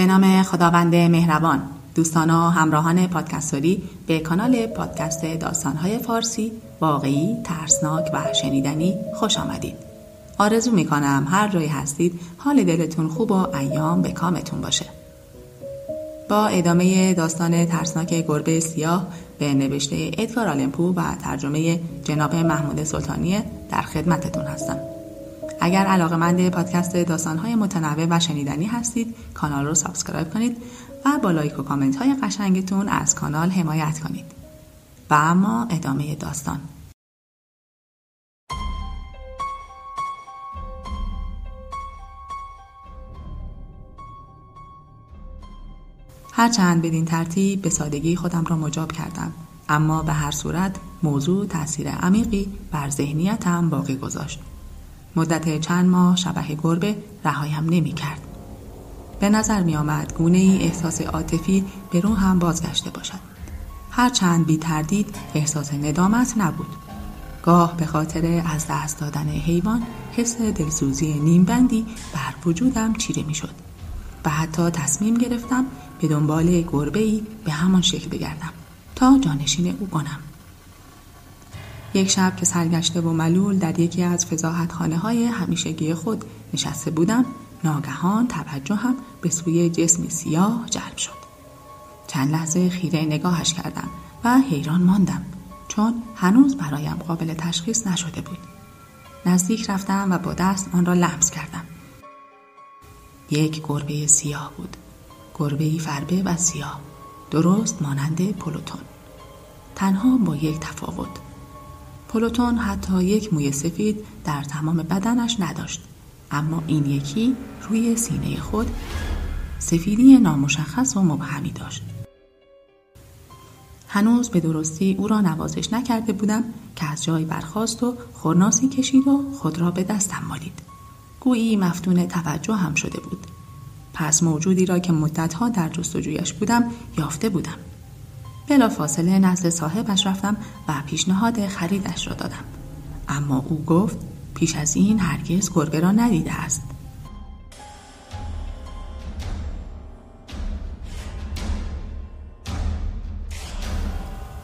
به نام خداوند مهربان دوستان و همراهان پادکستوری به کانال پادکست داستانهای فارسی واقعی، ترسناک و شنیدنی خوش آمدید. آرزو می کنم هر جایی هستید حال دلتون خوب و ایام به کامتون باشه. با ادامه داستان ترسناک گربه سیاه به نوشته ادگار آلمپو و ترجمه جناب محمود سلطانی در خدمتتون هستم. اگر علاقه مند پادکست داستانهای متنوع و شنیدنی هستید کانال رو سابسکرایب کنید و با لایک و کامنت های قشنگتون از کانال حمایت کنید. و اما ادامه داستان. هرچند بدین ترتیب به سادگی خودم را مجاب کردم اما به هر صورت موضوع تاثیر عمیقی بر ذهنیتم باقی گذاشت. مدت چند ماه شبه گربه رهایم نمی کرد. به نظر می آمد گونه ای احساس عاطفی به رو هم بازگشته باشد. هرچند بی تردید احساس ندامت نبود. گاه به خاطر از دست دادن حیوان حس دلسوزی نیمبندی بر وجودم چیره می شد. و حتی تصمیم گرفتم به دنبال گربه ای به همان شکل بگردم تا جانشین او کنم. یک شب که سرگشته و ملول در یکی از فضاحت خانه های همیشگی خود نشسته بودم ناگهان توجهم به سوی جسم سیاه جلب شد. چند لحظه خیره نگاهش کردم و حیران ماندم چون هنوز برایم قابل تشخیص نشده بود. نزدیک رفتم و با دست آن را لمس کردم. یک گربه سیاه بود گربه فربه و سیاه درست مانند پلوتون. تنها با یک تفاوت پلوتون حتی یک موی سفید در تمام بدنش نداشت. اما این یکی روی سینه خود سفیدی نامشخص و مبهمی داشت. هنوز به درستی او را نوازش نکرده بودم که از جای برخاست و خورناسی کشید و خود را به دستم مالید. گویی مفتون توجه هم شده بود. پس موجودی را که مدتها در جستجویش بودم یافته بودم. بلا فاصله نزد صاحبش رفتم و پیشنهاد خریدش را دادم. اما او گفت پیش از این هرگز گربه را ندیده است.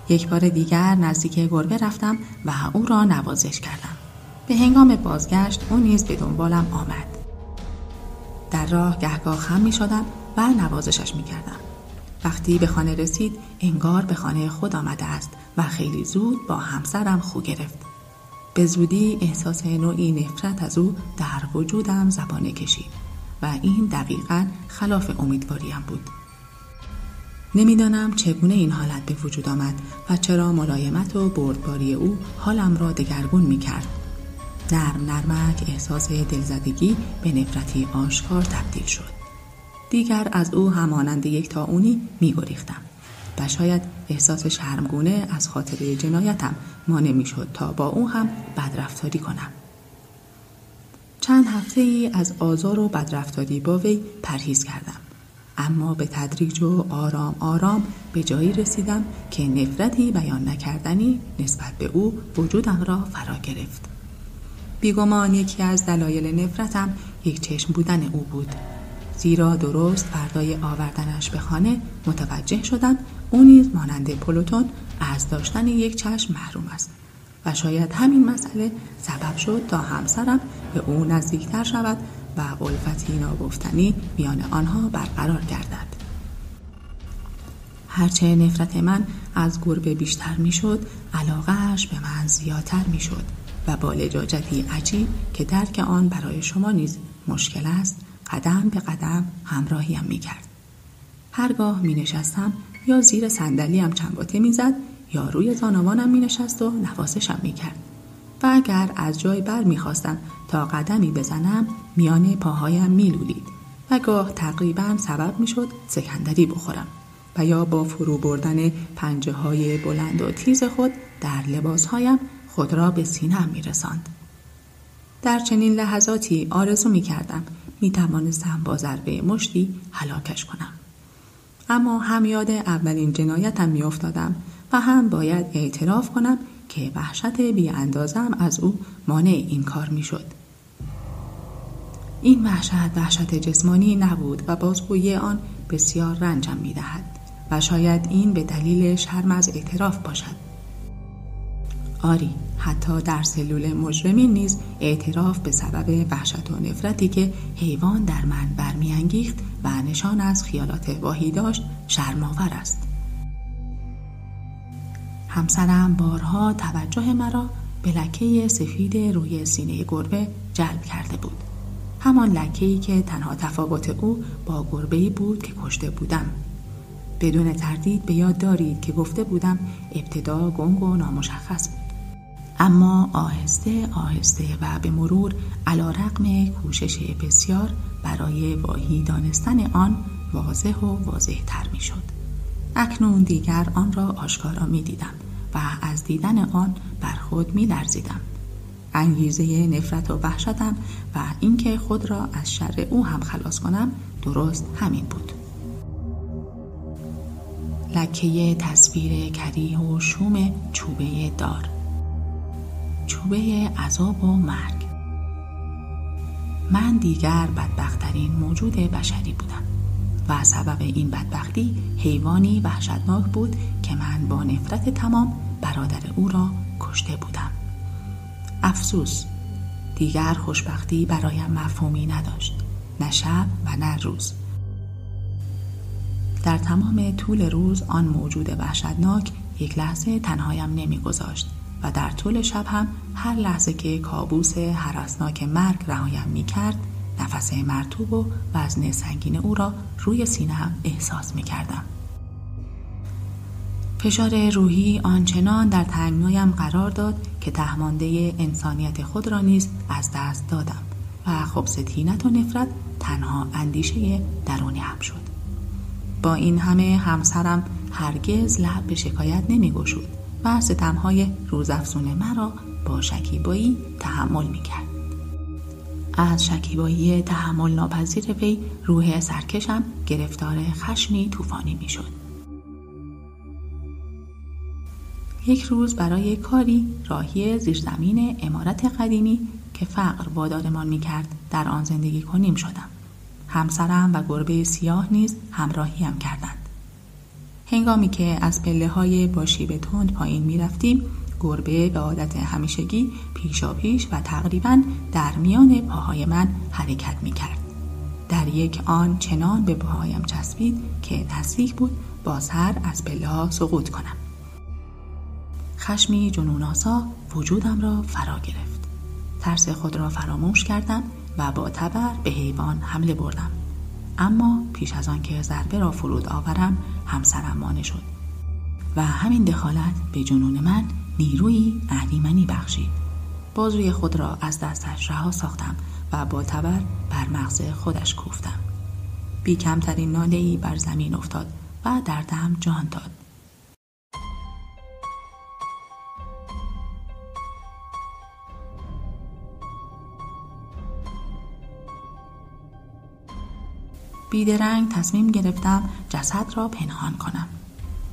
یک بار دیگر نزدیک گربه رفتم و او را نوازش کردم. به هنگام بازگشت او نیز به دنبالم آمد. در راه گهگاه خم می شدم و نوازشش می کردم وقتی به خانه رسید انگار به خانه خود آمده است و خیلی زود با همسرم خو گرفت. به زودی احساس نوعی نفرت از او در وجودم زبانه کشید و این دقیقا خلاف امیدواریم بود. نمی‌دانم چگونه این حالت به وجود آمد و چرا ملایمت و بردباری او حالم را دگرگون می کرد. نرم نرمک احساس دلزدگی به نفرتی آشکار تبدیل شد. دیگر از او همانند یک تاونی میگریختم و شاید احساس شرمگونه از خاطره جنایتم مانع می‌شد تا با او هم بدرفتاری کنم. چند هفته ای از آزار و بدرفتاری با وی پرهیز کردم. اما به تدریج و آرام آرام به جایی رسیدم که نفرتی بیان نکردنی نسبت به او وجودم را فرا گرفت. بیگمان یکی از دلایل نفرتم یک چشم بودن او بود. زیرا درست فردای آوردنش به خانه متوجه شدم او نیز مانند پلوتون از داشتن یک چشم محروم است و شاید همین مسئله سبب شد تا همسرم به او نزدیکتر شود و الفتی ناگفتنی میان آنها برقرار گردد. هرچه نفرت من از گربه بیشتر می‌شد علاقهاش به من زیادتر می‌شد و با لجاجتی عجیب که درک آن برای شما نیز مشکل است قدم به قدم همراهیم می کرد. هرگاه می نشستم یا زیر صندلیم چنباته می زد یا روی زانوانم می نشست و نوازشم می کرد. و اگر از جای بر می خواستم تا قدمی بزنم میان پاهایم می لولید و گاه تقریبا سبب می شد سکندری بخورم و یا با فرو بردن پنجه های بلند و تیز خود در لباسهایم خود را به سینم می. در چنین لحظاتی آرزو می کردم می توانستم با ضربه مشتی هلاکش کنم. اما هم یاد اولین جنایتم می افتادم و هم باید اعتراف کنم که وحشت بی اندازم از او مانع این کار می شد. این وحشت وحشت جسمانی نبود و بازگویی آن بسیار رنجم می دهد و شاید این به دلیل شرم از اعتراف باشد. آری حتی در سلول مجرمی نیز اعتراف به سبب وحشت و نفرتی که حیوان در من برمیانگیخت و نشان از خیالات واهی داشت شرماور است. همسرم بارها توجه مرا به لکه سفید روی سینه گربه جلب کرده بود. همان لکه که تنها تفاوت او با گربه بود که کشته بودم. بدون تردید به یاد دارید که گفته بودم ابتدا گنگ و نامشخص بود. اما آهسته آهسته و به مرور علا رقم کوشش بسیار برای واهی دانستن آن واضح و واضح تر می شد. اکنون دیگر آن را آشکارا می دیدم و از دیدن آن بر خود می لرزیدم. انگیزه نفرت و وحشتم و اینکه خود را از شر او هم خلاص کنم درست همین بود. لکه تصویر کریه و شوم چوبه دار چوبه عذاب و مرگ. من دیگر بدبختترین موجود بشری بودم و سبب این بدبختی حیوانی وحشتناک بود که من با نفرت تمام برادر او را کشته بودم. افسوس دیگر خوشبختی برایم مفهومی نداشت نه شب و نه روز. در تمام طول روز آن موجود وحشتناک یک لحظه تنهایم نمیگذاشت. و در طول شب هم هر لحظه که کابوس حراسناک مرگ رهایم می کرد نفس مرتوب و وزن سنگین او را روی سینهام احساس می کردم. فشار روحی آنچنان در تنگنایم قرار داد که تهمانده انسانیت خود را نیز از دست دادم و خبز تینت و نفرت تنها اندیشه درونی هم شد. با این همه همسرم هرگز لب به شکایت نمی گشود و ستمهای روزافزون مرا با شکیبایی تحمل می کرد. از شکیبایی تحمل ناپذیر وی روح سرکشم گرفتار خشمی طوفانی می شد. یک روز برای کاری راهی زیرزمین امارت قدیمی که فقر وادارمان می کرد در آن زندگی کنیم شدم. همسرم و گربه سیاه نیز همراهیم کردند. هنگامی که از پله های باشی به تند پایین می رفتیم گربه به عادت همیشگی پیشا پیش و تقریبا در میان پاهای من حرکت می کرد. در یک آن چنان به پاهایم چسبید که نزدیک بود با سر از پله ها سقوط کنم. خشمی جنوناسا وجودم را فرا گرفت. ترس خود را فراموش کردم و با تبر به حیوان حمله بردم. اما پیش از آن که ضربه را فرود آورم همسرم مانع شد. و همین دخالت به جنون من نیروی اهریمنی بخشید. بازوی خود را از دستش رها ساختم و با تبر بر مغز خودش کوفتم. بی کمترین ناله ای بر زمین افتاد و در دم جان داد. بیدرنگ تصمیم گرفتم جسد را پنهان کنم.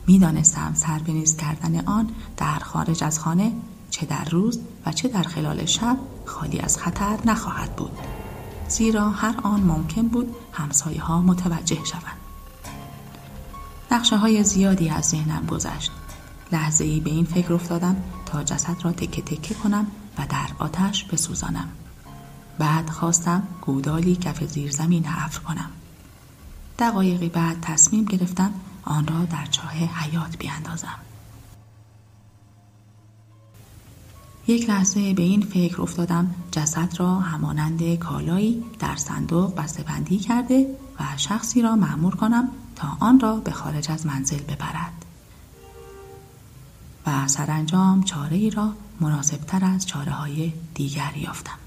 می‌دانستم سربنیز کردن آن در خارج از خانه چه در روز و چه در خلال شب خالی از خطر نخواهد بود. زیرا هر آن ممکن بود همسایه ها متوجه شوند. نقشه های زیادی از ذهنم گذشت. لحظه ای به این فکر افتادم تا جسد را تکه تکه کنم و در آتش بسوزانم. بعد خواستم گودالی کف زیر زمین حفر کنم. دقایقی بعد تصمیم گرفتم آن را در چاه حیات بیاندازم. یک لحظه به این فکر افتادم جسد را همانند کالایی در صندوق بندی کرده و شخصی را معمور کنم تا آن را به خارج از منزل ببرد. و سرانجام چاره ای را مناسبتر از چاره های دیگر یافتم.